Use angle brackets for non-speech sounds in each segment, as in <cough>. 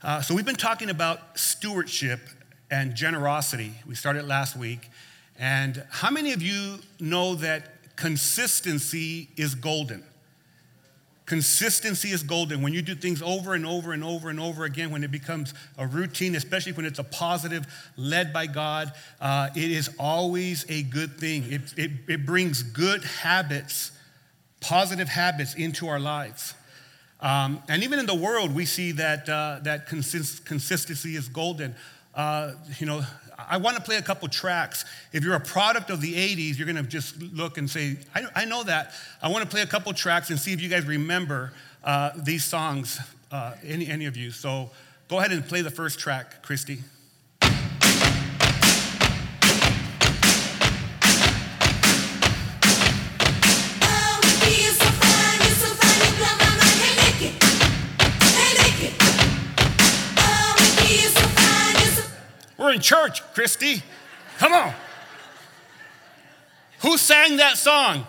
Uh, so, we've been talking about stewardship and generosity. We started last week. And how many of you know that consistency is golden? Consistency is golden. When you do things over and over and over and over again, when it becomes a routine, especially when it's a positive, led by God, uh, it is always a good thing. It, it, it brings good habits, positive habits into our lives. Um, and even in the world, we see that, uh, that consist- consistency is golden. Uh, you know, I want to play a couple tracks. If you're a product of the 80s, you're going to just look and say, I, I, know that. I want to play a couple tracks and see if you guys remember uh, these songs, uh, any, any of you. So go ahead and play the first track, Christy. We're in church, Christy. Come on. Who sang that song?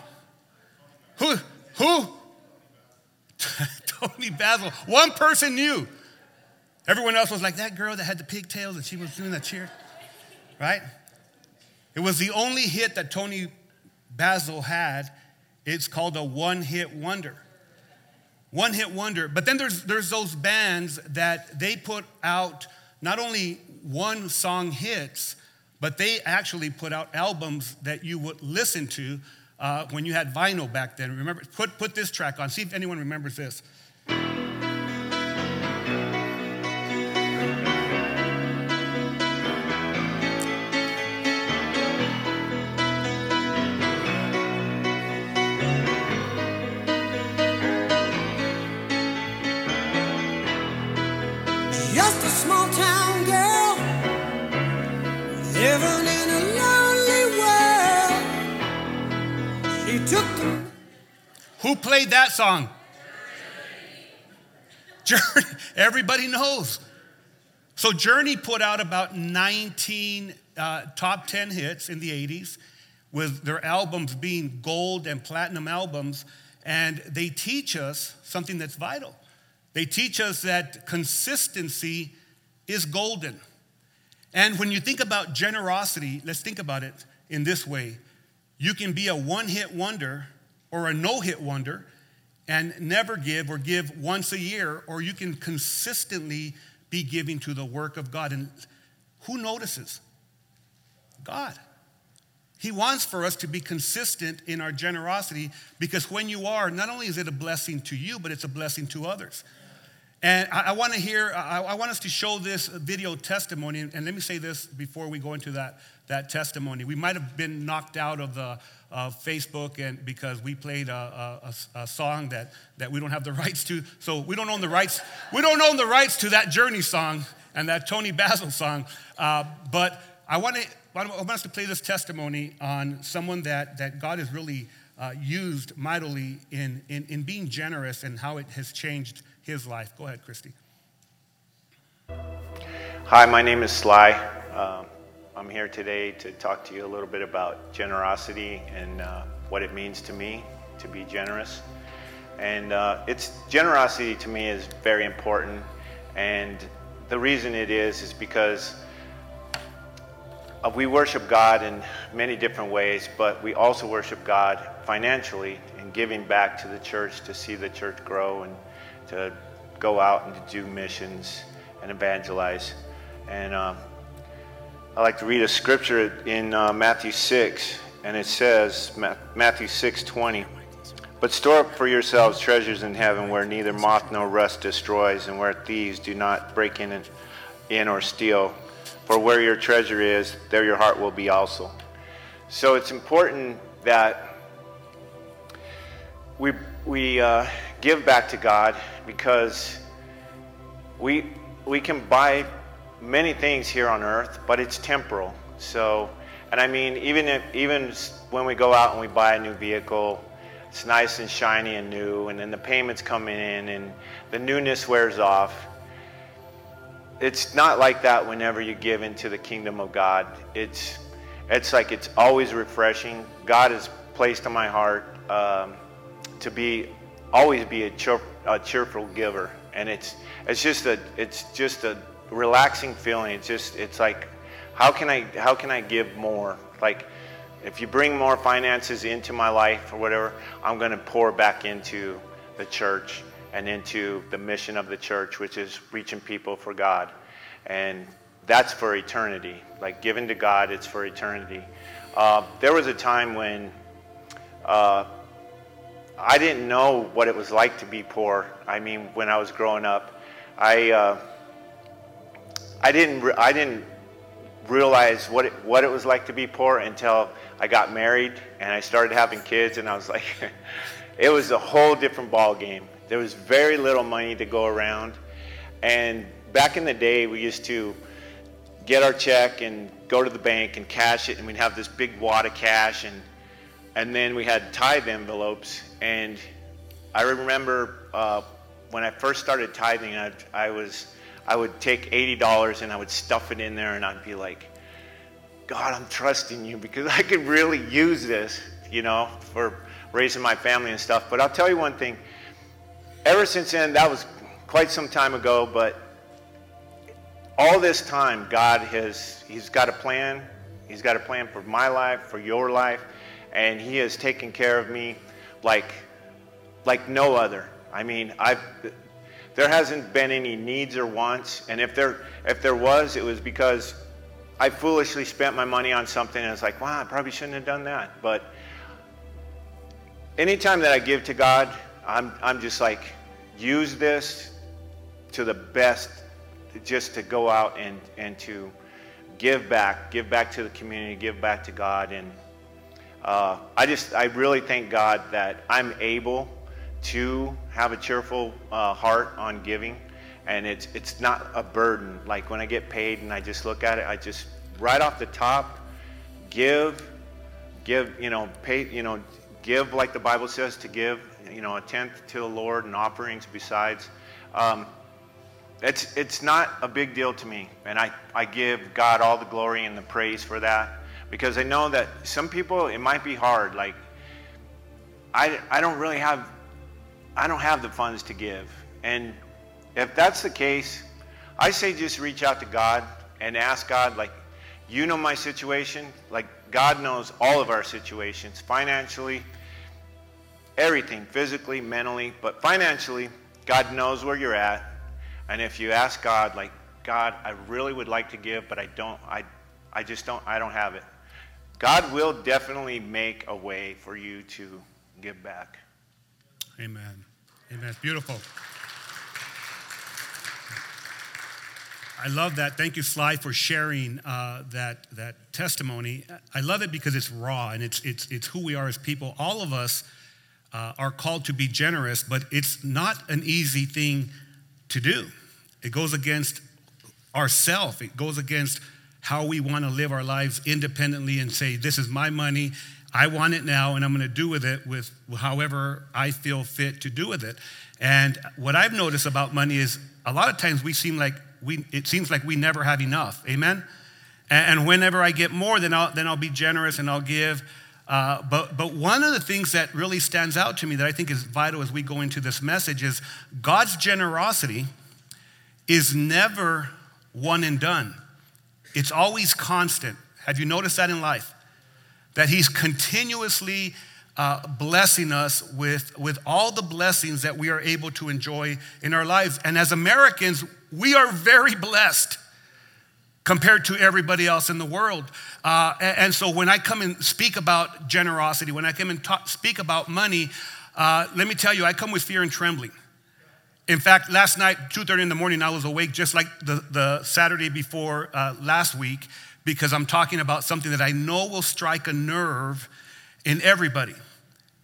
Who? Who? <laughs> Toni Basil. One person knew. Everyone else was like that girl that had the pigtails and she was doing that cheer. Right? It was the only hit that Toni Basil had. It's called a one hit wonder. One hit wonder. But then there's, there's those bands that they put out not only one song hits, but they actually put out albums that you would listen to uh, when you had vinyl back then. Remember, put, put this track on, see if anyone remembers this. Who played that song? Journey. <laughs> Everybody knows. So Journey put out about 19 uh, top 10 hits in the 80s, with their albums being gold and platinum albums. And they teach us something that's vital. They teach us that consistency is golden. And when you think about generosity, let's think about it in this way you can be a one hit wonder or a no hit wonder and never give or give once a year, or you can consistently be giving to the work of God. And who notices? God. He wants for us to be consistent in our generosity because when you are, not only is it a blessing to you, but it's a blessing to others. And I, I want to hear, I, I, want us to show this video testimony. And let me say this before we go into that, that testimony. We might have been knocked out of the uh, Facebook and because we played a, a, a, song that, that we don't have the rights to. So we don't own the rights. We don't own the rights to that Journey song and that Toni Basil song. Uh, but I want, to, I want us to play this testimony on someone that, that God has really uh, used mightily in, in, in being generous and how it has changed his life. Go ahead, Christy. Hi, my name is Sly. Um, I'm here today to talk to you a little bit about generosity and uh, what it means to me to be generous. And uh, it's generosity to me is very important, and the reason it is is because uh, we worship God in many different ways, but we also worship God financially and giving back to the church to see the church grow and to go out and to do missions and evangelize. And uh, I like to read a scripture in uh, Matthew 6, and it says, Matthew 6 20. But store up for yourselves treasures in heaven where neither moth nor rust destroys, and where thieves do not break in, and, in or steal. For where your treasure is, there your heart will be also. So it's important that we, we uh, give back to God because we, we can buy many things here on earth, but it's temporal. So, and I mean, even if, even when we go out and we buy a new vehicle, it's nice and shiny and new, and then the payments coming in, and the newness wears off. It's not like that whenever you give into the kingdom of God. It's it's like it's always refreshing. God has placed in my heart um, to be always be a, cheer, a cheerful giver. and it's it's just a it's just a relaxing feeling. It's just it's like how can I how can I give more? Like if you bring more finances into my life or whatever, I'm going to pour back into the church and into the mission of the church, which is reaching people for God. And that's for eternity. Like given to God, it's for eternity. Uh, there was a time when uh, I didn't know what it was like to be poor. I mean, when I was growing up, I uh, I didn't re- I didn't realize what it, what it was like to be poor until I got married and I started having kids, and I was like, <laughs> it was a whole different ball game. There was very little money to go around, and back in the day, we used to get our check and go to the bank and cash it, and we'd have this big wad of cash, and and then we had tithe envelopes, and I remember uh, when I first started tithing, I, I was I would take $80 and I would stuff it in there and I'd be like, God, I'm trusting you because I could really use this, you know, for raising my family and stuff. But I'll tell you one thing. Ever since then, that was quite some time ago, but all this time, God has, He's got a plan. He's got a plan for my life, for your life, and He has taken care of me like, like no other. I mean, I've, there hasn't been any needs or wants, and if there if there was, it was because I foolishly spent my money on something and it's like, wow, I probably shouldn't have done that. But anytime that I give to God, I'm I'm just like, use this to the best, just to go out and and to give back, give back to the community, give back to God, and uh, I just I really thank God that I'm able to have a cheerful uh, heart on giving, and it's it's not a burden. Like when I get paid and I just look at it, I just right off the top give, give you know pay you know give like the Bible says to give you know a tenth to the Lord and offerings besides. Um, it's it's not a big deal to me, and I I give God all the glory and the praise for that because I know that some people it might be hard like. I, I don't really have I don't have the funds to give. And if that's the case, I say just reach out to God and ask God, like, you know my situation. Like, God knows all of our situations financially, everything, physically, mentally, but financially, God knows where you're at. And if you ask God, like, God, I really would like to give, but I don't, I, I just don't, I don't have it. God will definitely make a way for you to give back. Amen. Amen. Beautiful. I love that. Thank you, Sly, for sharing uh, that, that testimony. I love it because it's raw and it's, it's, it's who we are as people. All of us uh, are called to be generous, but it's not an easy thing to do. It goes against ourself. It goes against how we want to live our lives independently and say, This is my money I want it now, and I'm going to do with it with however I feel fit to do with it. And what I've noticed about money is a lot of times we seem like we, it seems like we never have enough. Amen? And, whenever I get more, then I'll, then I'll be generous and I'll give. Uh, but, but one of the things that really stands out to me that I think is vital as we go into this message is God's generosity is never one and done, it's always constant. Have you noticed that in life? That He's continuously uh, blessing us with, with all the blessings that we are able to enjoy in our lives. And as Americans, we are very blessed compared to everybody else in the world. Uh, and, and, so when I come and speak about generosity, when I come and talk, speak about money, uh, let me tell you, I come with fear and trembling. In fact, last night, 2.30 in the morning, I was awake just like the, the Saturday before uh, last week because I'm talking about something that I know will strike a nerve in everybody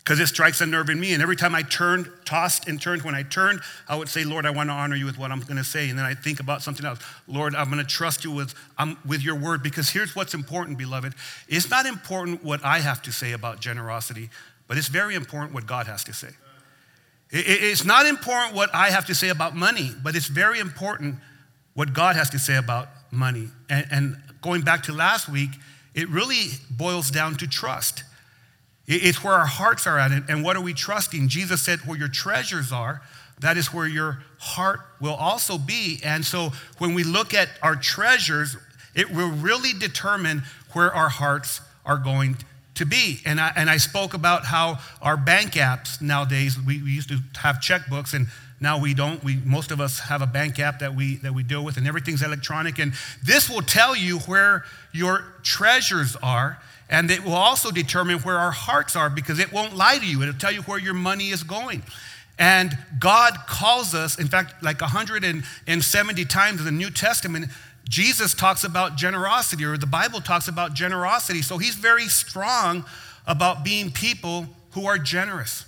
because it strikes a nerve in me. And every time I turned, tossed and turned, when I turned, I would say, Lord, I want to honor you with what I'm going to say. And then I think about something else. Lord, I'm going to trust you with, um, with your word because here's what's important, beloved. It's not important what I have to say about generosity, but it's very important what God has to say. it's not important what I have to say about money, but it's very important what God has to say about money. And, and going back to last week, it really boils down to trust. It's where our hearts are at. And what are we trusting? Jesus said, Where your treasures are, that is where your heart will also be. And so when we look at our treasures, it will really determine where our hearts are going to be. And I, and I spoke about how our bank apps nowadays, we, we used to have checkbooks and now we don't. We, most of us have a bank app that we, that we deal with and everything's electronic. And this will tell you where your treasures are and it will also determine where our hearts are because it won't lie to you. It'll tell you where your money is going. And God calls us, in fact, like 170 times in the New Testament, Jesus talks about generosity, or the Bible talks about generosity. So he's very strong about being people who are generous,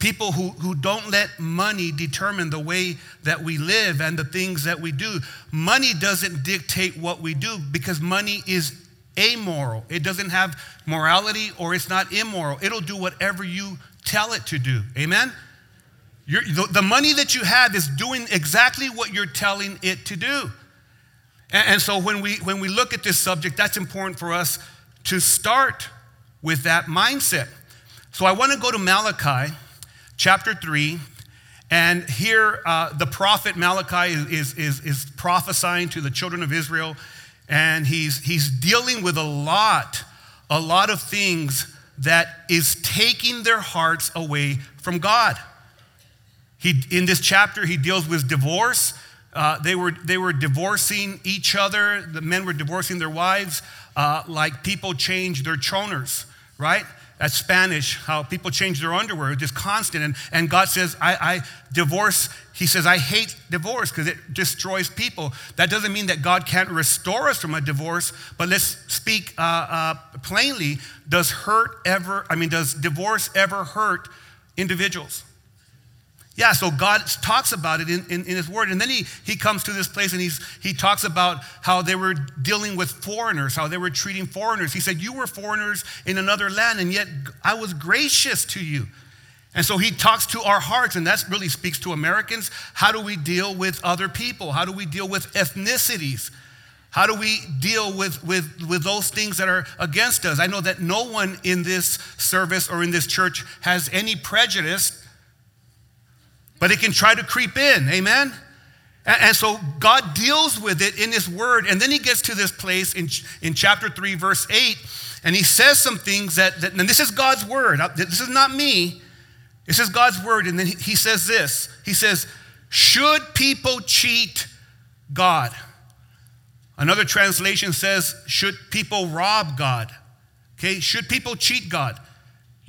people who, who don't let money determine the way that we live and the things that we do. Money doesn't dictate what we do because money is amoral. It doesn't have morality or it's not immoral. It'll do whatever you tell it to do. Amen? The, the, money that you have is doing exactly what you're telling it to do. And, and so when we, when we look at this subject, that's important for us to start with that mindset. So I want to go to Malachi chapter 3. And here, uh, the prophet Malachi is, is, is prophesying to the children of Israel and he's, he's dealing with a lot, a lot of things that is taking their hearts away from God. He, in this chapter, he deals with divorce. Uh, they, were, they were divorcing each other. The men were divorcing their wives uh, like people change their choners, right? That's Spanish, how people change their underwear, just constant. And, and God says, I, I divorce, He says, I hate divorce because it destroys people. That doesn't mean that God can't restore us from a divorce, but let's speak uh, uh, plainly. Does hurt ever, I mean, does divorce ever hurt individuals? Yeah, so God talks about it in, in, in, His Word. And then he, he comes to this place and he's, he talks about how they were dealing with foreigners, how they were treating foreigners. He said, You were foreigners in another land, and yet I was gracious to you. And so he talks to our hearts, and that really speaks to Americans. How do we deal with other people? How do we deal with ethnicities? How do we deal with, with, with those things that are against us? I know that no one in this service or in this church has any prejudice but it can try to creep in. Amen? And, so God deals with it in His Word. And then He gets to this place in, in chapter 3, verse 8, and He says some things that, that, and this is God's Word. This is not me. This is God's Word. And then He says this He says, Should people cheat God? Another translation says, Should people rob God? Okay, should people cheat God?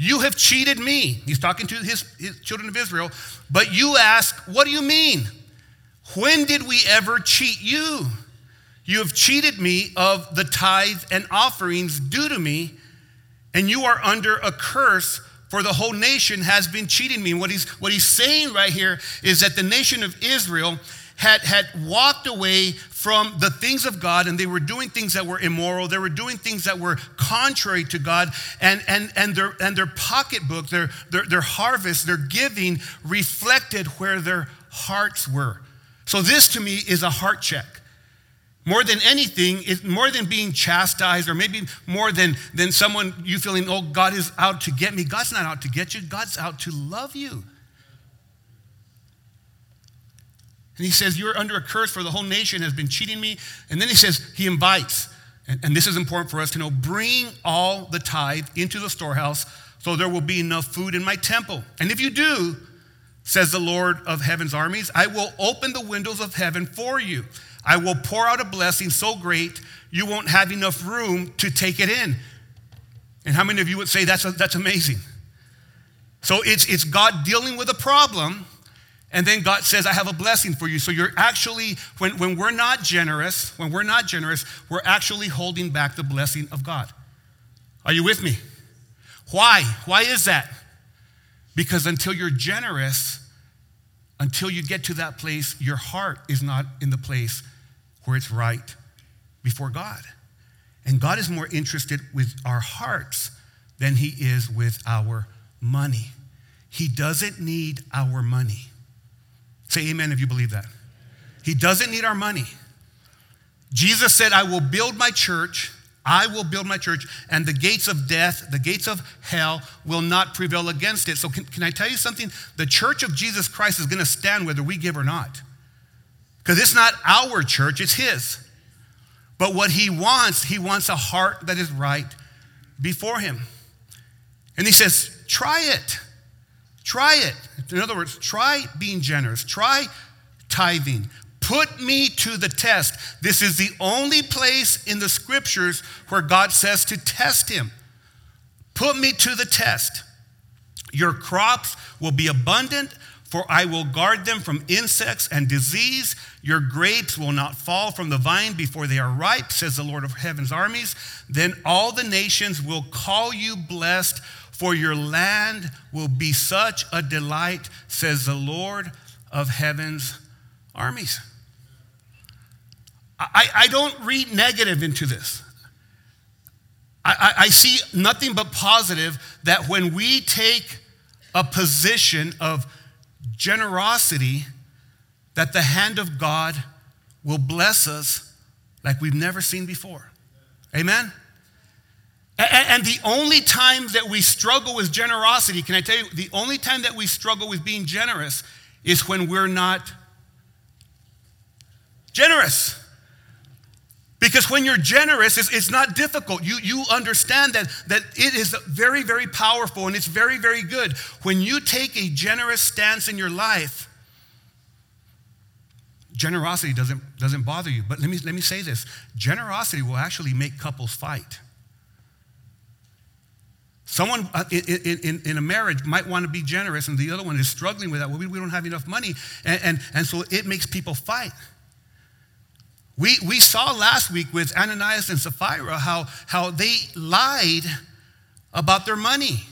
You have cheated me. He's talking to his, his, children of Israel. But you ask, What do you mean? When did we ever cheat you? You have cheated me of the tithe and offerings due to me, and you are under a curse, for the whole nation has been cheating me. what he's, what he's saying right here is that the nation of Israel had, had walked away from the things of God and they were doing things that were immoral. They were doing things that were contrary to God. And, and, and, their, and their pocketbook, their, their, their harvest, their giving reflected where their hearts were. So, this to me is a heart check. More than anything, more than being chastised, or maybe more than, than someone you feeling, oh, God is out to get me. God's not out to get you, God's out to love you. And he says, You're under a curse, for the whole nation has been cheating me. And then he says, He invites, and, and this is important for us to know bring all the tithe into the storehouse, so there will be enough food in my temple. And if you do, says the Lord of heaven's armies, I will open the windows of heaven for you. I will pour out a blessing so great you won't have enough room to take it in. And how many of you would say that's, that's amazing? So it's, it's God dealing with a problem and then God says, I have a blessing for you. So you're actually, when, when we're not generous, when we're not generous, we're actually holding back the blessing of God. Are you with me? Why? Why is that? Because until you're generous, until you get to that place, your heart is not in the place where it's right before God. And God is more interested with our hearts than he is with our money. He doesn't need our money. Say amen if you believe that. He doesn't need our money. Jesus said, I will build my church I will build my church, and the gates of death, the gates of hell, will not prevail against it. So, can, can I tell you something? The church of Jesus Christ is going to stand whether we give or not. Because it's not our church, it's His. But what He wants, He wants a heart that is right before Him. And He says, try it. Try it. In other words, try being generous, try tithing, Put me to the test. This is the only place in the scriptures where God says to test him. Put me to the test. Your crops will be abundant, for I will guard them from insects and disease. Your grapes will not fall from the vine before they are ripe, says the Lord of heaven's armies. Then all the nations will call you blessed, for your land will be such a delight, says the Lord of heaven's armies. I, I don't read negative into this. I, I, I see nothing but positive that when we take a position of generosity, that the hand of God will bless us like we've never seen before. Amen? And the only time that we struggle with generosity, can I tell you, the only time that we struggle with being generous is when we're not generous. Because when you're generous, it's, it's, not difficult. You, you understand that, that it is very, very powerful and it's very, very good. When you take a generous stance in your life, generosity doesn't, doesn't bother you. But let me, let me say this generosity will actually make couples fight. Someone uh, in, in, in, a marriage might want to be generous, and the other one is struggling with that. Well, we, we don't have enough money. And, and, and so it makes people fight. We, we saw last week with Ananias and Sapphira how, how they lied about their money.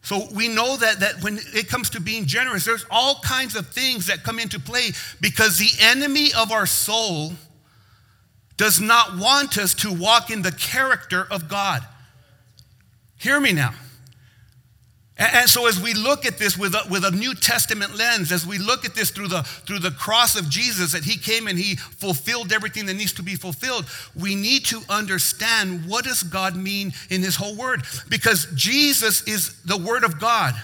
So we know that, that when it comes to being generous, there's all kinds of things that come into play because the enemy of our soul does not want us to walk in the character of God. Hear me now. And so, as we look at this with a, with a New Testament lens, as we look at this through the, through the cross of Jesus, that He came and He fulfilled everything that needs to be fulfilled, we need to understand what does God mean in His whole Word? Because Jesus is the Word of God.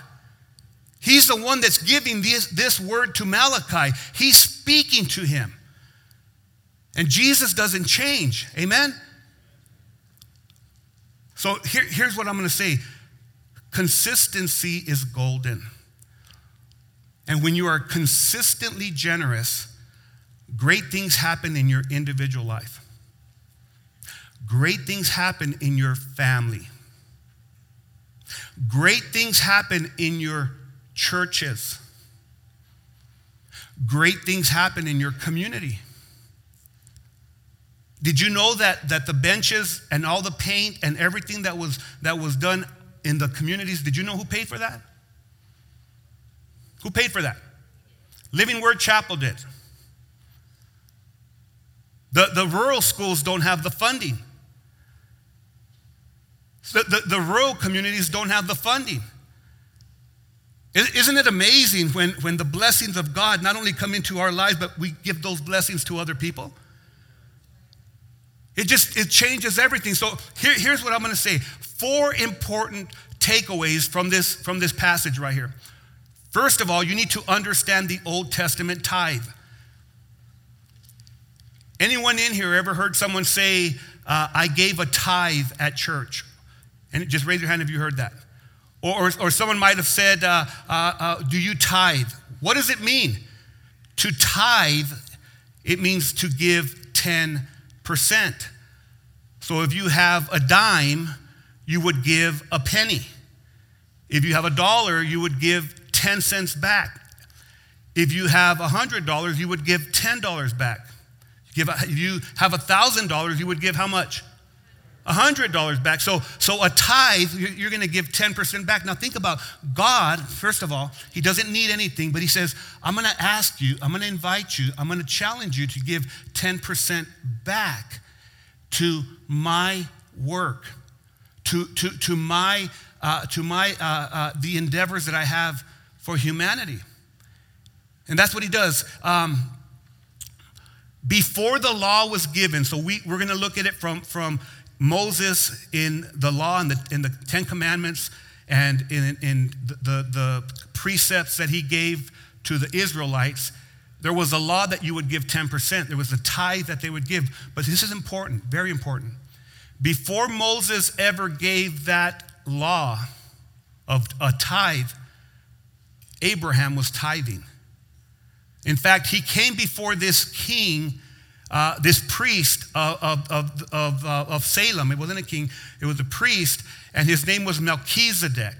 He's the one that's giving this, this word to Malachi. He's speaking to him. And Jesus doesn't change. Amen? So here, here's what I'm going to say Consistency is golden. And when you are consistently generous, great things happen in your individual life. Great things happen in your family. Great things happen in your churches. Great things happen in your community. Did you know that, that the benches and all the paint and everything that was, that was done in the communities. Did you know who paid for that? Who paid for that? Living Word Chapel did. The, the rural schools don't have the funding. The, the, the rural communities don't have the funding. Isn't it amazing when, when the blessings of God not only come into our lives, but we give those blessings to other people? It just it changes everything. So here, here's what I'm going to say four important takeaways from this, from this passage right here. First of all, you need to understand the Old Testament tithe. Anyone in here ever heard someone say, uh, I gave a tithe at church? And just raise your hand if you heard that. Or, or, or someone might have said, uh, uh, uh Do you tithe? What does it mean? To tithe, it means to give 10%. So if you have a dime, you would give a penny. If you have a dollar, you would give 10 cents back. If you have $100, you would give $10 back. If you have $1,000, you would give how much? $100 back. So, so a tithe, you're going to give 10% back. Now think about God, first of all, He doesn't need anything, but He says, I'm going to ask you, I'm going to invite you, I'm going to challenge you to give 10% back to my work to, to, to my, uh, to my uh, uh, the endeavors that I have for humanity. And that's what he does. Um, before the law was given, so we, we're going to look at it from, from Moses in the law and the, in the Ten Commandments and in, in the, the, the precepts that he gave to the Israelites. There was a law that you would give 10%. There was a tithe that they would give. But this is important, very important. Before Moses ever gave that law of a tithe, Abraham was tithing. In fact, he came before this king, uh, this priest of, of, of, of, uh, of Salem. It wasn't a king, it was a priest, and his name was Melchizedek.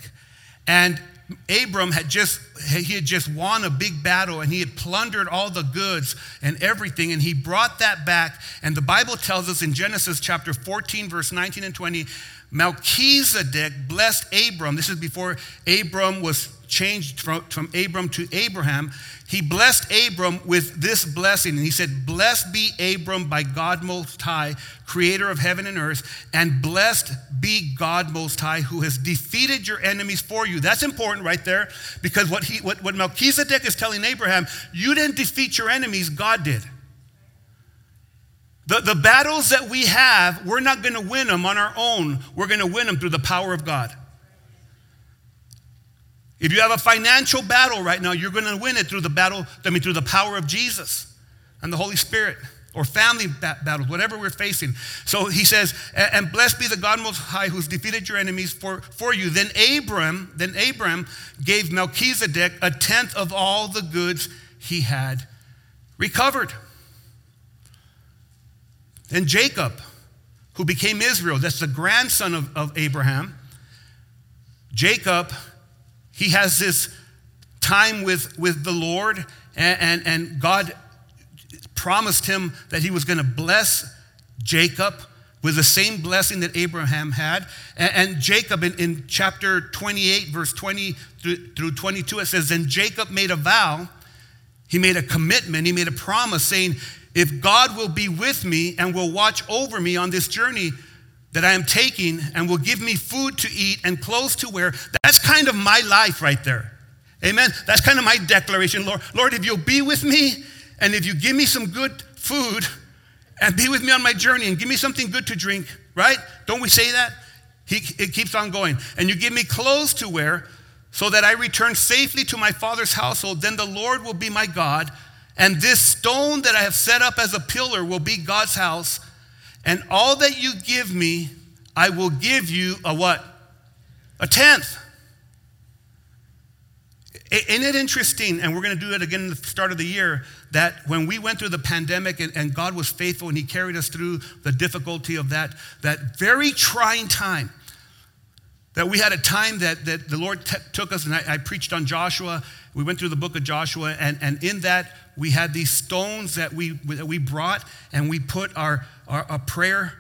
And Abram had just he had just won a big battle and he had plundered all the goods and everything and he brought that back and the Bible tells us in Genesis chapter 14 verse 19 and 20 Melchizedek blessed Abram this is before Abram was changed from, from Abram to Abraham, he blessed Abram with this blessing. And he said, Blessed be Abram by God Most High, creator of heaven and earth, and blessed be God Most High, who has defeated your enemies for you. That's important right there, because what, he, what, what Melchizedek is telling Abraham, you didn't defeat your enemies, God did. The, the battles that we have, we're not going to win them on our own. We're going to win them through the power of God. If you have a financial battle right now, you're going to win it through the battle, I mean, through the power of Jesus and the Holy Spirit or family battles, whatever we're facing. So he says, and blessed be the God most high who's defeated your enemies for, for you. Then Abram, then Abram gave Melchizedek a tenth of all the goods he had recovered. Then Jacob, who became Israel, that's the grandson of, of Abraham, Jacob he has this time with, with the Lord, and, and, and God promised him that he was going to bless Jacob with the same blessing that Abraham had. And, and Jacob, in, in, chapter 28, verse 20 through, through 22, it says, Then Jacob made a vow, he made a commitment, he made a promise saying, If God will be with me and will watch over me on this journey, that I am taking and will give me food to eat and clothes to wear. That's kind of my life right there. Amen. That's kind of my declaration, Lord. Lord, if you'll be with me and if you give me some good food and be with me on my journey and give me something good to drink, right? Don't we say that? He, it keeps on going. And you give me clothes to wear so that I return safely to my father's household, then the Lord will be my God. And this stone that I have set up as a pillar will be God's house and all that you give me, I will give you a what? A tenth. Isn't it interesting? And we're going to do it again at the start of the year that when we went through the pandemic and, and God was faithful and He carried us through the difficulty of that, that very trying time, that we had a time that, that the Lord t- took us, and I, I, preached on Joshua. We went through the book of Joshua, and, and in that, we had these stones that we, that we brought, and we put our, our, our prayer,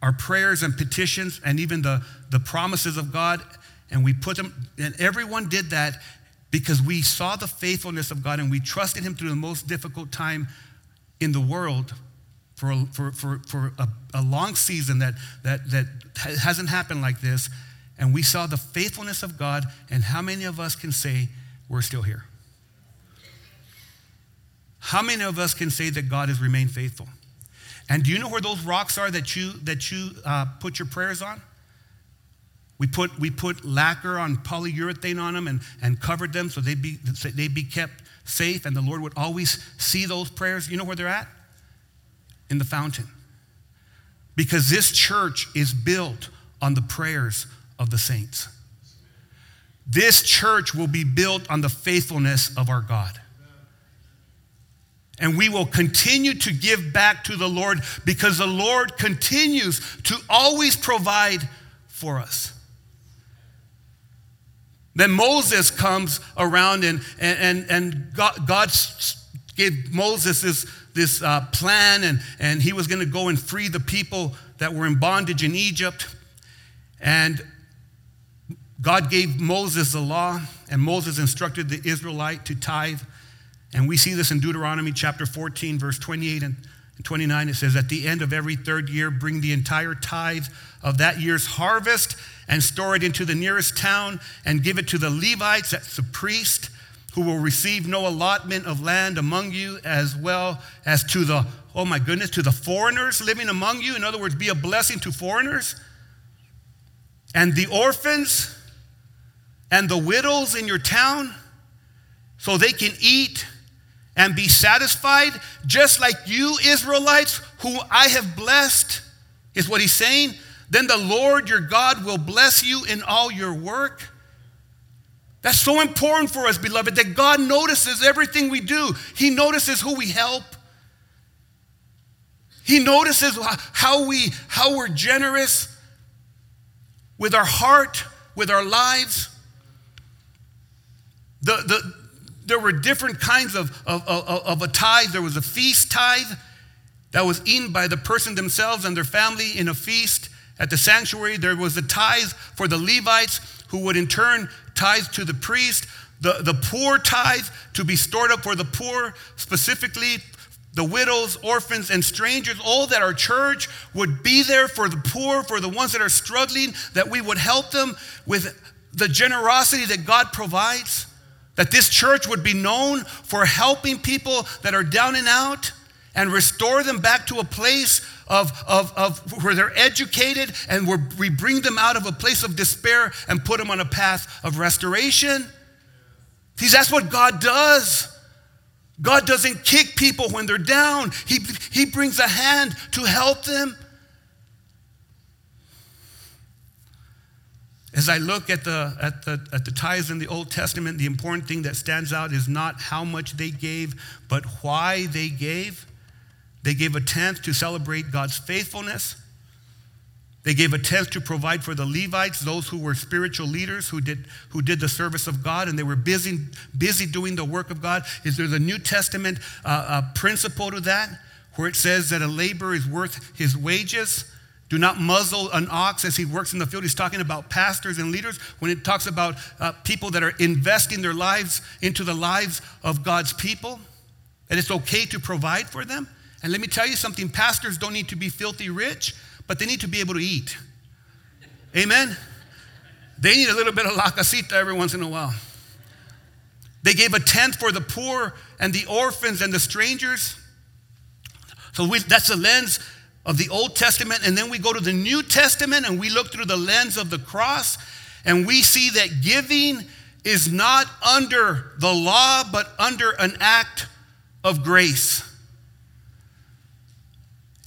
our prayers and petitions, and even the, the promises of God, and we put them, and everyone did that because we saw the faithfulness of God and we trusted Him through the most difficult time in the world for, for, for, for a, a long season that, that, that hasn't happened like this. And we saw the faithfulness of God, and how many of us can say we're still here? How many of us can say that God has remained faithful? And do you know where those rocks are that you that you uh, put your prayers on? We put we put lacquer on polyurethane on them and, and covered them so they be so they be kept safe, and the Lord would always see those prayers. You know where they're at? In the fountain. Because this church is built on the prayers of the saints. This church will be built on the faithfulness of our God. And we will continue to give back to the Lord because the Lord continues to always provide for us. Then Moses comes around and, and, and God, God gave Moses this, this uh, plan, and, and he was going to go and free the people that were in bondage in Egypt. And God gave Moses the law, and Moses instructed the Israelite to tithe. And we see this in Deuteronomy chapter 14, verse 28 and 29. It says, At the end of every third year, bring the entire tithe of that year's harvest and store it into the nearest town and give it to the Levites, that's the priest, who will receive no allotment of land among you, as well as to the oh my goodness, to the foreigners living among you. In other words, be a blessing to foreigners. And the orphans and the widows in your town so they can eat and be satisfied, just like you Israelites, who I have blessed, is what he's saying. Then the Lord your God will bless you in all your work. That's so important for us, beloved, that God notices everything we do. He notices who we help. He notices how, we, how we're generous with our heart, with our lives. The, the, there were different kinds of, of, of, of a tithe. There was a feast tithe that was eaten by the person themselves and their family in a feast at the sanctuary. There was a tithe for the Levites who would in turn tithe to the priest. The, the poor tithe to be stored up for the poor, specifically the widows, orphans, and strangers, all that our church would be there for the poor, for the ones that are struggling, that we would help them with the generosity that God provides, that this church would be known for helping people that are down and out and restore them back to a place of, of, of where they're educated and where we bring them out of a place of despair and put them on a path of restoration. See, that's what God does. God doesn't kick people when they're down, He, he brings a hand to help them. As I look at the, at, the, at the tithes in the Old Testament, the important thing that stands out is not how much they gave, but why they gave. They gave a tenth to celebrate God's faithfulness. They gave a tenth to provide for the Levites, those who were spiritual leaders who did, who did the service of God, and they were busy, busy doing the work of God. Is there a New Testament uh, principle to that, where it says that a laborer is worth his wages? Do not muzzle an ox as he works in the field. He's talking about pastors and leaders. When it talks about uh, people that are investing their lives into the lives of God's people, and it's okay to provide for them. And let me tell you something pastors don't need to be filthy rich but they need to be able to eat. Amen? They need a little bit of la casita every once in a while. They gave a tenth for the poor and the orphans and the strangers. So we, that's the lens of the Old Testament. And then we go to the New Testament and we look through the lens of the cross and we see that giving is not under the law, but under an act of grace.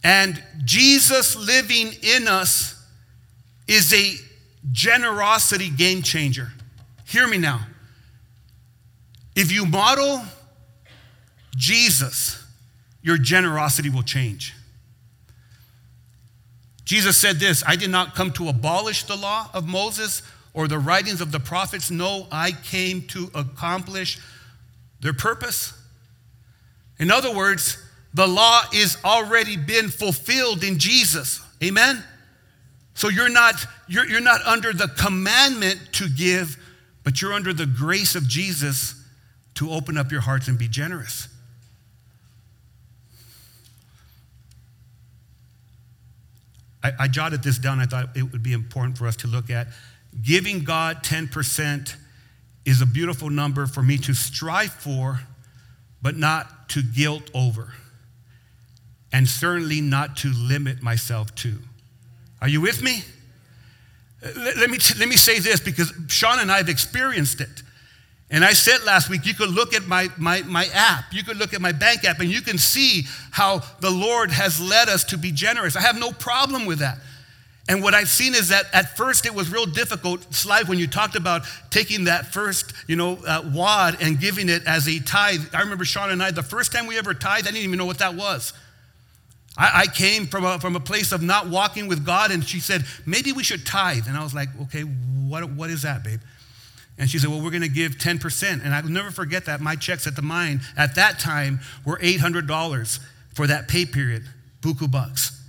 And Jesus living in us is a generosity game changer. Hear me now. If you model Jesus, your generosity will change. Jesus said this I did not come to abolish the law of Moses or the writings of the prophets. No, I came to accomplish their purpose. In other words, the law is already been fulfilled in Jesus. Amen? So you're not, you're, you're not under the commandment to give, but you're under the grace of Jesus to open up your hearts and be generous. I, I jotted this down. I thought it would be important for us to look at. Giving God 10% is a beautiful number for me to strive for, but not to guilt over and certainly not to limit myself to. Are you with me? Let me, let me say this because Sean and I have experienced it. And I said last week, you could look at my, my, my app, you could look at my bank app, and you can see how the Lord has led us to be generous. I have no problem with that. And what I've seen is that at first it was real difficult, Sly, when you talked about taking that first, you know, uh, wad and giving it as a tithe. I remember Sean and I, the first time we ever tithe, I didn't even know what that was. I, I came from a, from a place of not walking with God, and she said, maybe we should tithe. And I was like, okay, what, what is that, babe? And she said, well, we're going to give 10%. And I'll never forget that. My checks at the mine at that time were $800 for that pay period, buku bucks,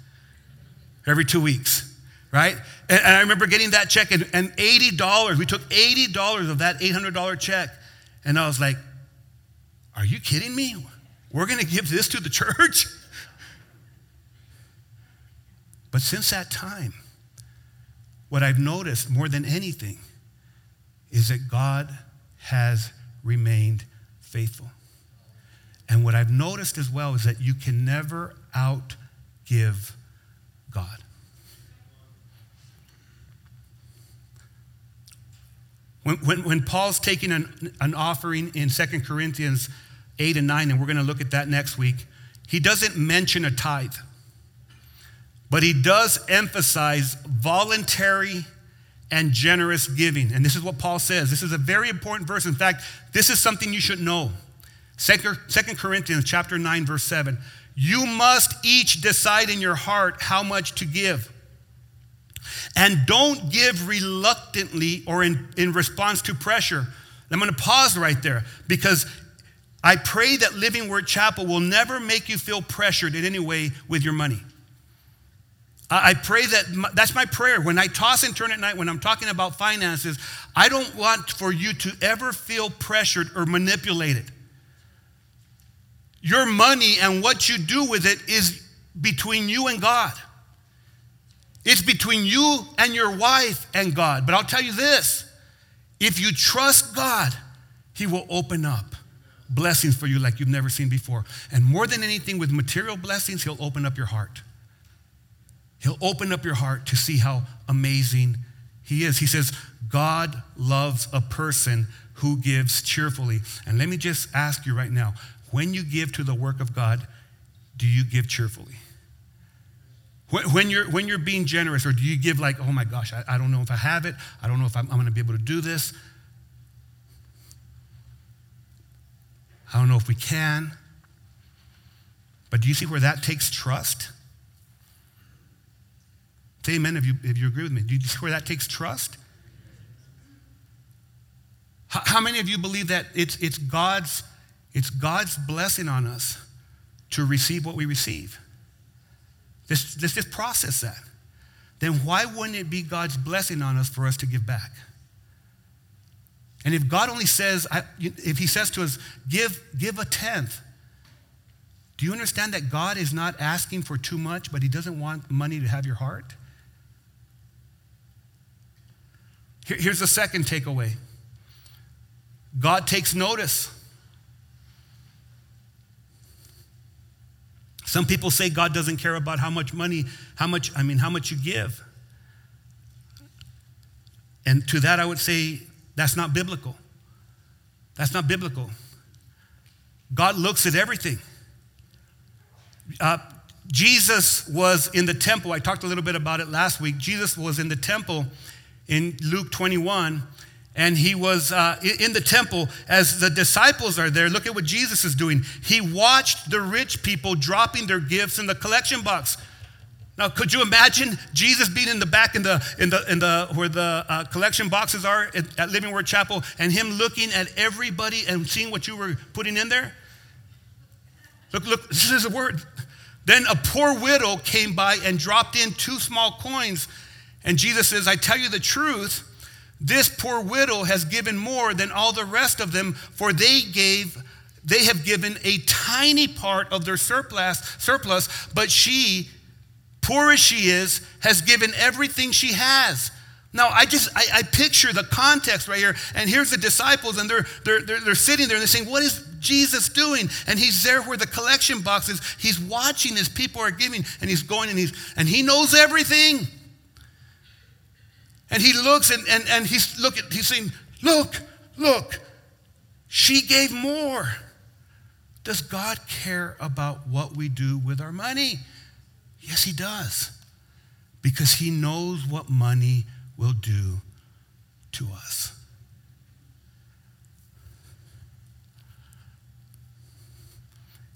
every two weeks, right? And, and I remember getting that check and, and $80, we took $80 of that $800 check. And I was like, are you kidding me? We're going to give this to the church? But since that time, what I've noticed more than anything is that God has remained faithful. And what I've noticed as well is that you can never outgive God. When, when, when Paul's taking an, an offering in 2 Corinthians 8 and 9, and we're going to look at that next week, he doesn't mention a tithe, but he does emphasize voluntary and generous giving. And this is what Paul says. This is a very important verse. In fact, this is something you should know. Second Corinthians chapter 9, verse 7. You must each decide in your heart how much to give. And don't give reluctantly or in, in response to pressure. I'm going to pause right there because I pray that Living Word Chapel will never make you feel pressured in any way with your money. I pray that that's my prayer. When I toss and turn at night, when I'm talking about finances, I don't want for you to ever feel pressured or manipulated. Your money and what you do with it is between you and God. It's between you and your wife and God. But I'll tell you this if you trust God, He will open up blessings for you like you've never seen before. And more than anything, with material blessings, He'll open up your heart. He'll open up your heart to see how amazing He is. He says, God loves a person who gives cheerfully. And let me just ask you right now when you give to the work of God, do you give cheerfully? When, you're, when you're being generous, or do you give like, oh my gosh, I, I don't know if I have it, I don't know if I'm, I'm going to be able to do this, I don't know if we can. But do you see where that takes trust? Say amen if you, if you agree with me. Do you see where that takes trust? How, how many of you believe that it's, it's, God's, it's God's blessing on us to receive what we receive? Let's, let's just process that. Then why wouldn't it be God's blessing on us for us to give back? And if God only says, if He says to us, give, give a tenth, do you understand that God is not asking for too much, but He doesn't want money to have your heart? Here's the second takeaway God takes notice. Some people say God doesn't care about how much money, how much, I mean, how much you give. And to that, I would say, that's not biblical. That's not biblical. God looks at everything. Uh, Jesus was in the temple. I talked a little bit about it last week. Jesus was in the temple in Luke 21, and he was uh, in the temple as the disciples are there. Look at what Jesus is doing. He watched the rich people dropping their gifts in the collection box. Now, could you imagine Jesus being in the back in the, in the, in the, where the uh, collection boxes are at, at Living Word Chapel and him looking at everybody and seeing what you were putting in there? Look, look, this is a word. Then a poor widow came by and dropped in two small coins. And Jesus says, I tell you the truth, this poor widow has given more than all the rest of them, for they gave they have given a tiny part of their surplus surplus but she poor as she is, has given everything she has. Now, I just, I, I, picture the context right here, and here's the disciples, and they're, they're, they're, they're sitting there and they're saying, What is Jesus doing? And he's there where the collection box is. He's watching as people are giving, and he's going and he's, and he knows everything. And he looks and, and, and he's looking, he's saying, Look, look, she gave more. Does God care about what we do with our money? Yes, he does. Because he knows what money will do to us.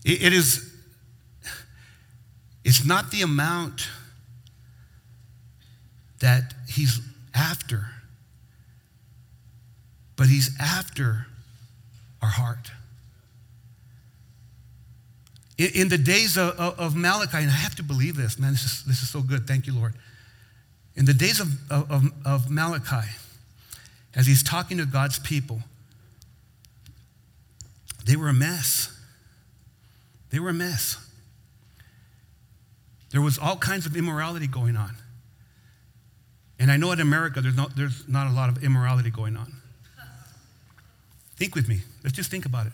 it, it is, it's not the amount that he's after, but he's after our heart. In, the days of, of, Malachi, and I have to believe this, man, this is, this is so good. Thank you, Lord. In the days of, of, of Malachi, as he's talking to God's people, they were a mess. They were a mess. There was all kinds of immorality going on. And I know in America there's not, there's not a lot of immorality going on. Think with me. Let's just think about it.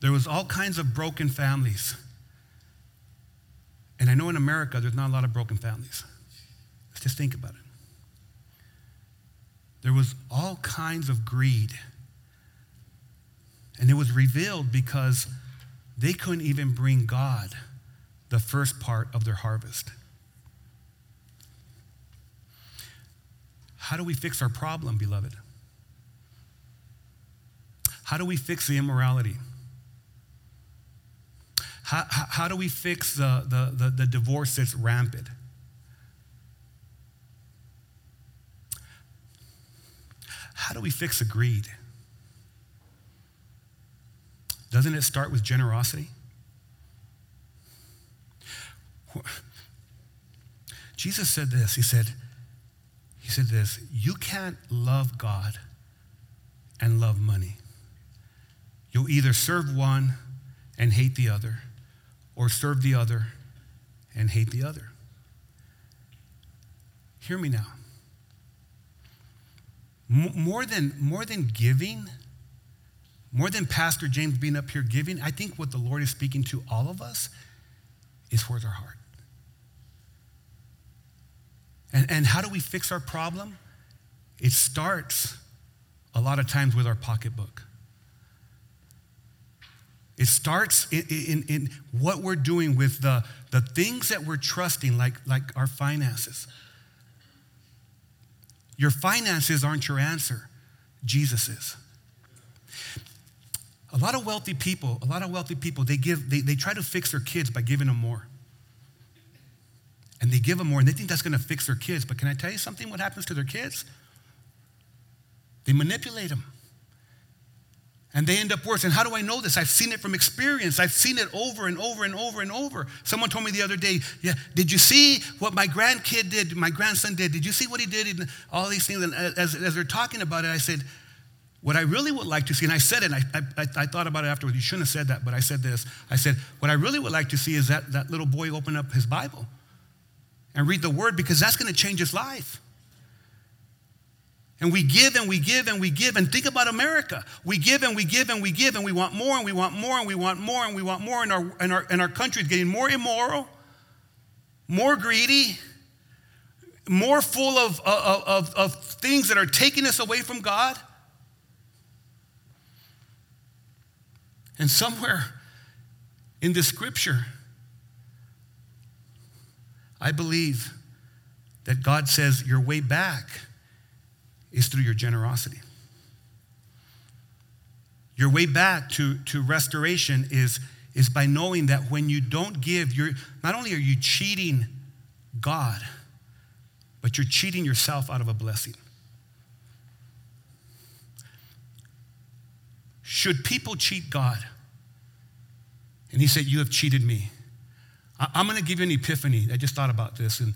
there was all kinds of broken families. And I know in America there's not a lot of broken families. Let's just think about it. There was all kinds of greed. And it was revealed because they couldn't even bring God the first part of their harvest. How do we fix our problem, beloved? How do we fix the immorality? How, how, how do we fix the, the, the, the divorce that's rampant? How do we fix the greed? Doesn't it start with generosity? Jesus said this. He said, he said this, you can't love God and love money. You'll either serve one and hate the other, or serve the other and hate the other. Hear me now. more than, more than giving, more than Pastor James being up here giving, I think what the Lord is speaking to all of us is towards our heart. And, and how do we fix our problem? It starts a lot of times with our pocketbook. It starts in, in, in, what we're doing with the, the things that we're trusting, like, like our finances. Your finances aren't your answer, Jesus is. A lot of wealthy people, a lot of wealthy people, they give, they, they try to fix their kids by giving them more. And they give them more, and they think that's gonna fix their kids. But can I tell you something? What happens to their kids? They manipulate them. And they end up worse. And how do I know this? I've seen it from experience. I've seen it over and over and over and over. Someone told me the other day, yeah, did you see what my grandkid did, my grandson did? Did you see what he did? And all these things. And as, as they're talking about it, I said, what I really would like to see, and I said it, I, I, I, thought about it afterwards. You shouldn't have said that, but I said this. I said, what I really would like to see is that, that little boy open up his Bible and read the word because that's going to change his life. And we give and we give and we give. And think about America. We give and we give and we give and we want more and we want more and we want more and we want more. And our, and our, and our country is getting more immoral, more greedy, more full of, of, of, of things that are taking us away from God. And somewhere in the scripture, I believe that God says your way back is through your generosity. Your way back to, to restoration is, is by knowing that when you don't give, you're not only are you cheating God, but you're cheating yourself out of a blessing. Should people cheat God? And he said, You have cheated me. I'm going to give you an epiphany. I just thought about this, and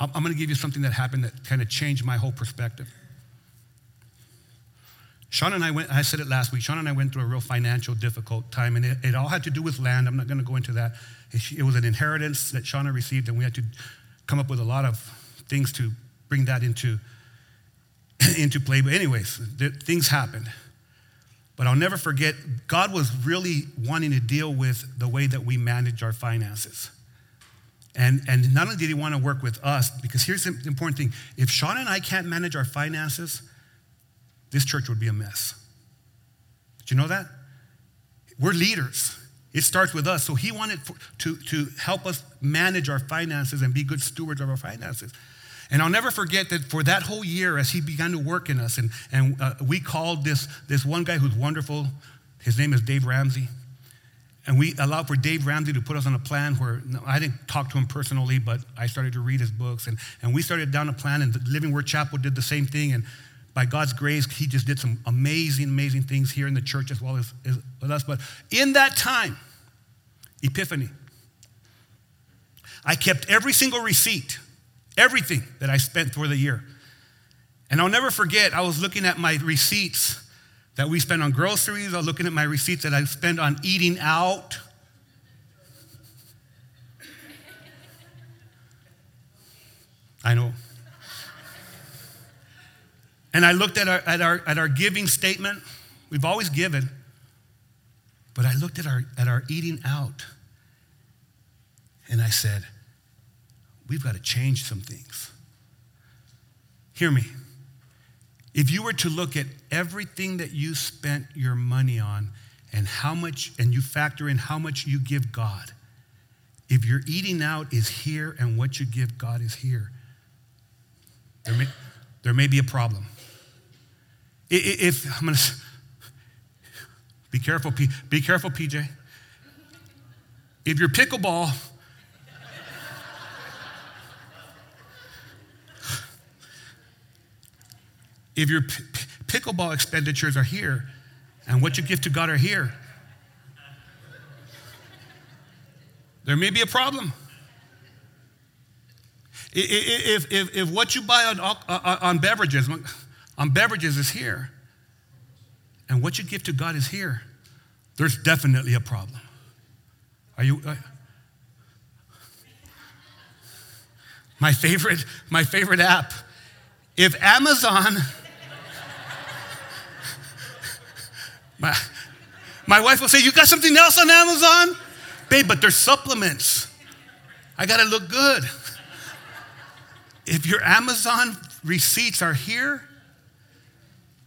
I'm going to give you something that happened that kind of changed my whole perspective. Shauna and I went, I said it last week, Shauna and I went through a real financial difficult time, and it, it all had to do with land. I'm not going to go into that. It, was an inheritance that Shauna received, and we had to come up with a lot of things to bring that into, <clears throat> into play. But, anyways, things happened. But I'll never forget, God was really wanting to deal with the way that we manage our finances. And, and not only did he want to work with us, because here's the important thing if Shauna and I can't manage our finances, this church would be a mess. Did you know that? We're leaders. It starts with us. So he wanted to, to help us manage our finances and be good stewards of our finances. And I'll never forget that for that whole year, as he began to work in us, and, and uh, we called this, this one guy who's wonderful, his name is Dave Ramsey. And we allowed for Dave Ramsey to put us on a plan where no, I didn't talk to him personally, but I started to read his books. And, and we started down a plan, and Living Word Chapel did the same thing. And by God's grace, he just did some amazing, amazing things here in the church as well as, as with us. But in that time, Epiphany, I kept every single receipt, everything that I spent for the year. And I'll never forget, I was looking at my receipts that we spent on groceries. I was looking at my receipts that I spent on eating out. I know. And I looked at our, at our, at our giving statement. We've always given. But I looked at our, at our eating out and I said, we've got to change some things. Hear me. If you were to look at everything that you spent your money on and how much, and you factor in how much you give God, if your eating out is here and what you give God is here, there may, there may be a problem. If I'm going to be careful, be careful, PJ. If your pickleball if your p- pickleball expenditures are here and what you give to God are here, there may be a problem. If, if, if what you buy on, on beverages, on beverages is here, and what you give to God is here, there's definitely a problem. Are you? Uh, my favorite, my favorite app. If Amazon My, my wife will say, You got something else on Amazon? Babe, but they're supplements. I got to look good. If your Amazon receipts are here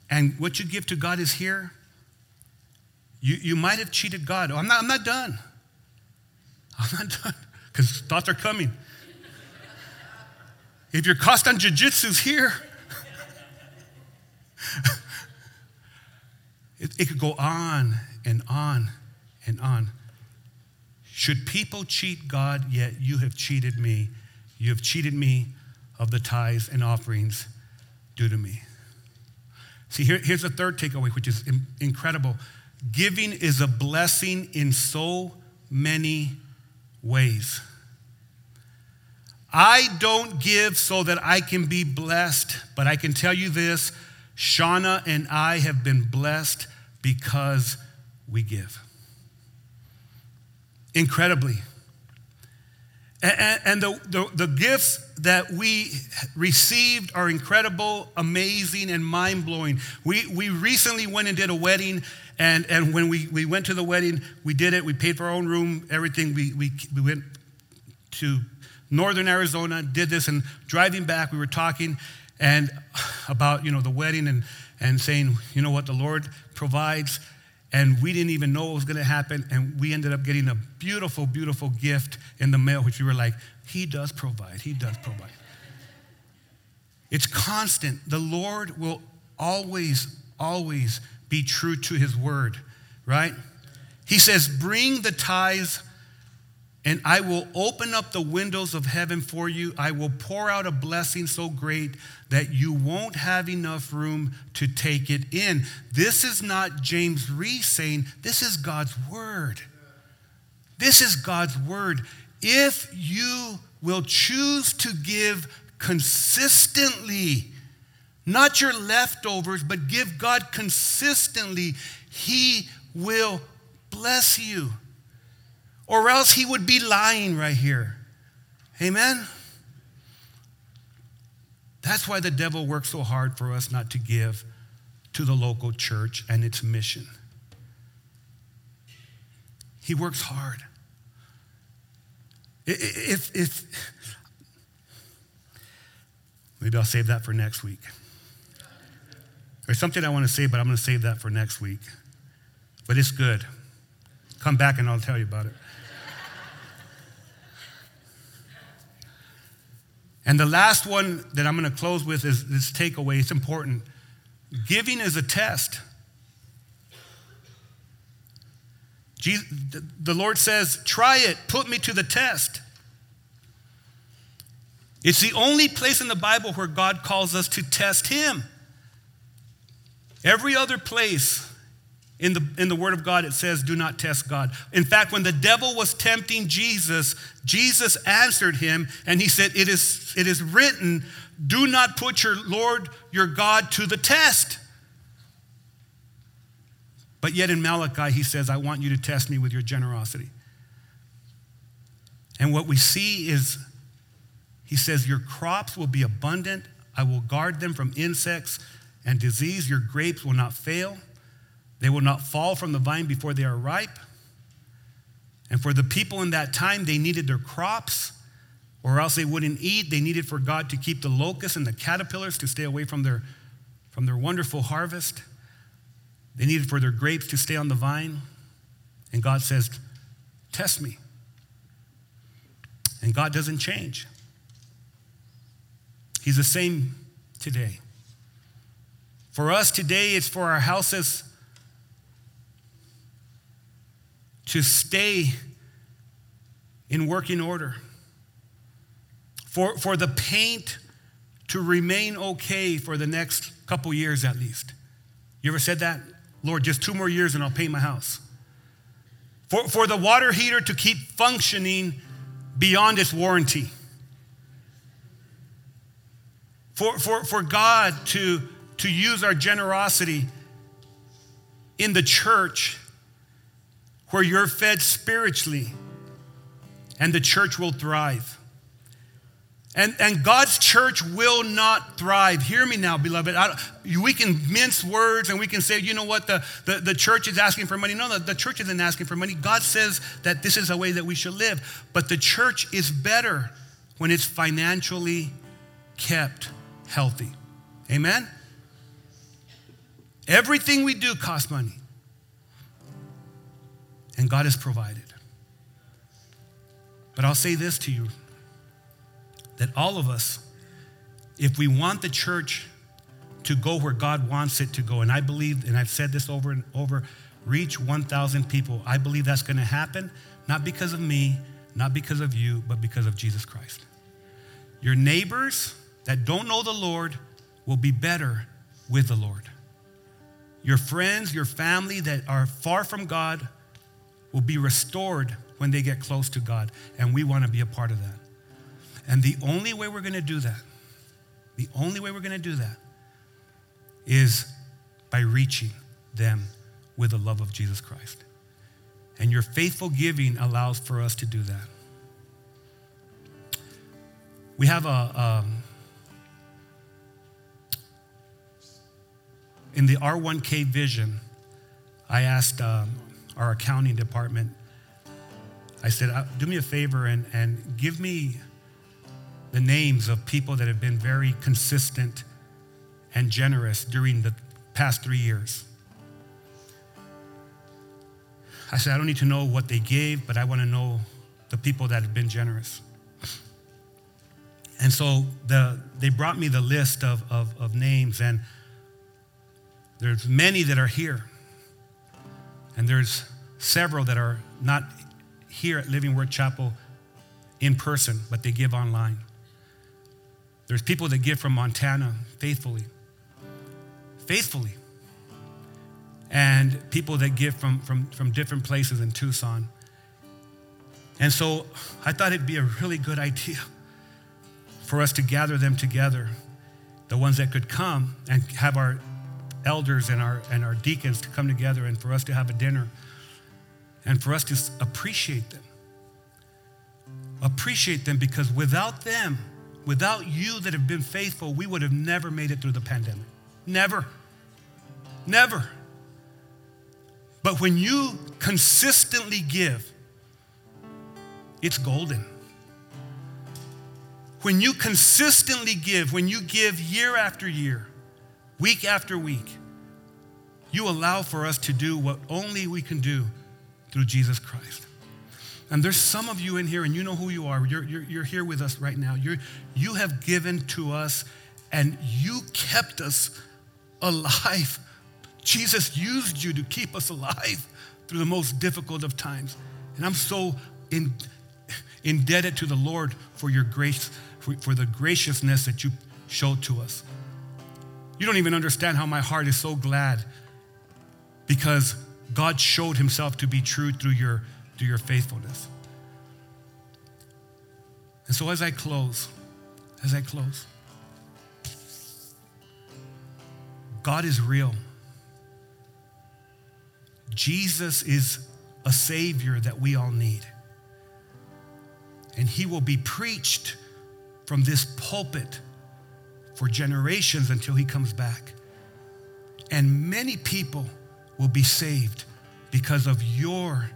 and what you give to God is here, you, you might have cheated God. Oh, I'm, not, I'm not done. <laughs> I'm not done because thoughts are coming. If your cost on jujitsu's here, It, could go on and on and on. Should people cheat God, yet you have cheated me? You have cheated me of the tithes and offerings due to me. See, here, here's a third takeaway, which is incredible. Giving is a blessing in so many ways. I don't give so that I can be blessed, but I can tell you this Shauna and I have been blessed because we give. Incredibly. And, the, the, the, gifts that we received are incredible, amazing, and mind blowing. We, we recently went and did a wedding, and, and when we, we went to the wedding, we did it. We paid for our own room, everything. We, we, we went to northern Arizona, did this, and driving back, we were talking, and about you know the wedding and and saying you know what the lord provides and we didn't even know what was going to happen and we ended up getting a beautiful beautiful gift in the mail which we were like he does provide he does provide. It's constant. The lord will always always be true to his word right? He says bring the tithes and I will open up the windows of heaven for you. I will pour out a blessing so great that you won't have enough room to take it in. This is not James Reese saying, this is God's word. This is God's word. If you will choose to give consistently, not your leftovers, but give God consistently, He will bless you or else he would be lying right here. Amen? That's why the devil works so hard for us not to give to the local church and its mission. He works hard. If, if, maybe I'll save that for next week. There's something I want to say, but I'm going to save that for next week. But it's good. Come back and I'll tell you about it. And the last one that I'm going to close with is this takeaway. It's important. Giving is a test. Jesus, the Lord says, try it, put me to the test. It's the only place in the Bible where God calls us to test Him. Every other place in the, in the Word of God, it says, do not test God. In fact, when the devil was tempting Jesus, Jesus answered him and he said, It is, it is written, do not put your Lord your God to the test. But yet in Malachi, he says, I want you to test me with your generosity. And what we see is, he says, Your crops will be abundant. I will guard them from insects and disease. Your grapes will not fail They will not fall from the vine before they are ripe. And for the people in that time, they needed their crops, or else they wouldn't eat. They needed for God to keep the locusts and the caterpillars to stay away from their, from their wonderful harvest. They needed for their grapes to stay on the vine. And God says, Test me. And God doesn't change. He's the same today. For us today, it's for our houses to stay in working order, for, for the paint to remain okay for the next couple years at least. You ever said that? Lord, just two more years and I'll paint my house. For, for the water heater to keep functioning beyond its warranty. For, for, for God to, to use our generosity in the church where you're fed spiritually and the church will thrive. And, and God's church will not thrive. Hear me now, beloved. We can mince words and we can say, you know what, the, the, the church is asking for money. No, the, the church isn't asking for money. God says that this is a way that we should live. But the church is better when it's financially kept healthy. Amen? Everything we do costs money and God has provided. But I'll say this to you that all of us, if we want the church to go where God wants it to go, and I believe, and I've said this over and over, reach 1,000 people, I believe that's going to happen, not because of me, not because of you, but because of Jesus Christ. Your neighbors that don't know the Lord will be better with the Lord. Your friends, your family that are far from God will be restored when they get close to God. And we want to be a part of that. And the only way we're going to do that, the only way we're going to do that is by reaching them with the love of Jesus Christ. And your faithful giving allows for us to do that. We have a, um, in the R1K vision, I asked um, our accounting department, I said, uh, do me a favor and, and give me the names of people that have been very consistent and generous during the past three years. I said, I don't need to know what they gave, but I want to know the people that have been generous. And so the, they brought me the list of, of, of names, and there's many that are here. And there's several that are not here at Living Word Chapel in person, but they give online. There's people that give from Montana faithfully. Faithfully. And people that give from, from, from different places in Tucson. And so I thought it'd be a really good idea for us to gather them together, the ones that could come and have our elders and our, and our deacons to come together and for us to have a dinner and for us to appreciate them. Appreciate them because without them, without you that have been faithful, we would have never made it through the pandemic. Never. Never. But when you consistently give, it's golden. When you consistently give, when you give year after year, week after week, you allow for us to do what only we can do through Jesus Christ. And there's some of you in here, and you know who you are. You're, you're, you're here with us right now. You're, you have given to us, and you kept us alive. <laughs> Jesus used you to keep us alive through the most difficult of times. And I'm so in, indebted to the Lord for your grace, for, for the graciousness that you showed to us. You don't even understand how my heart is so glad because God showed himself to be true through your, through your faithfulness. And so as I close, as I close, God is real. Jesus is a Savior that we all need. And He will be preached from this pulpit for generations until He comes back. And many people will be saved because of your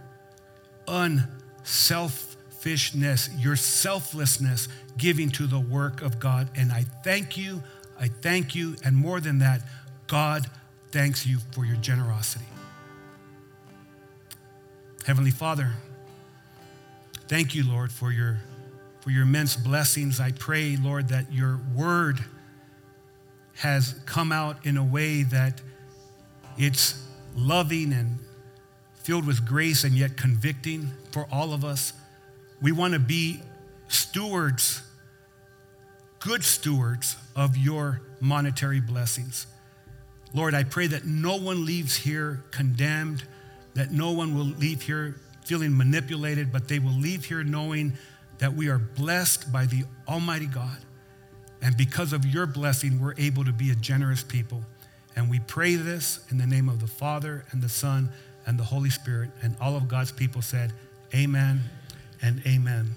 unselfishness, your selflessness giving to the work of God. And I thank you, I thank you, and more than that, God thanks you for your generosity. Heavenly Father, thank you, Lord, for your, for your immense blessings. I pray, Lord, that your word has come out in a way that it's loving and filled with grace and yet convicting for all of us. We want to be stewards, good stewards of your monetary blessings. Lord, I pray that no one leaves here condemned, that no one will leave here feeling manipulated, but they will leave here knowing that we are blessed by the Almighty God. And because of your blessing, we're able to be a generous people. And we pray this in the name of the Father and the Son and the Holy Spirit. And all of God's people said, Amen and amen.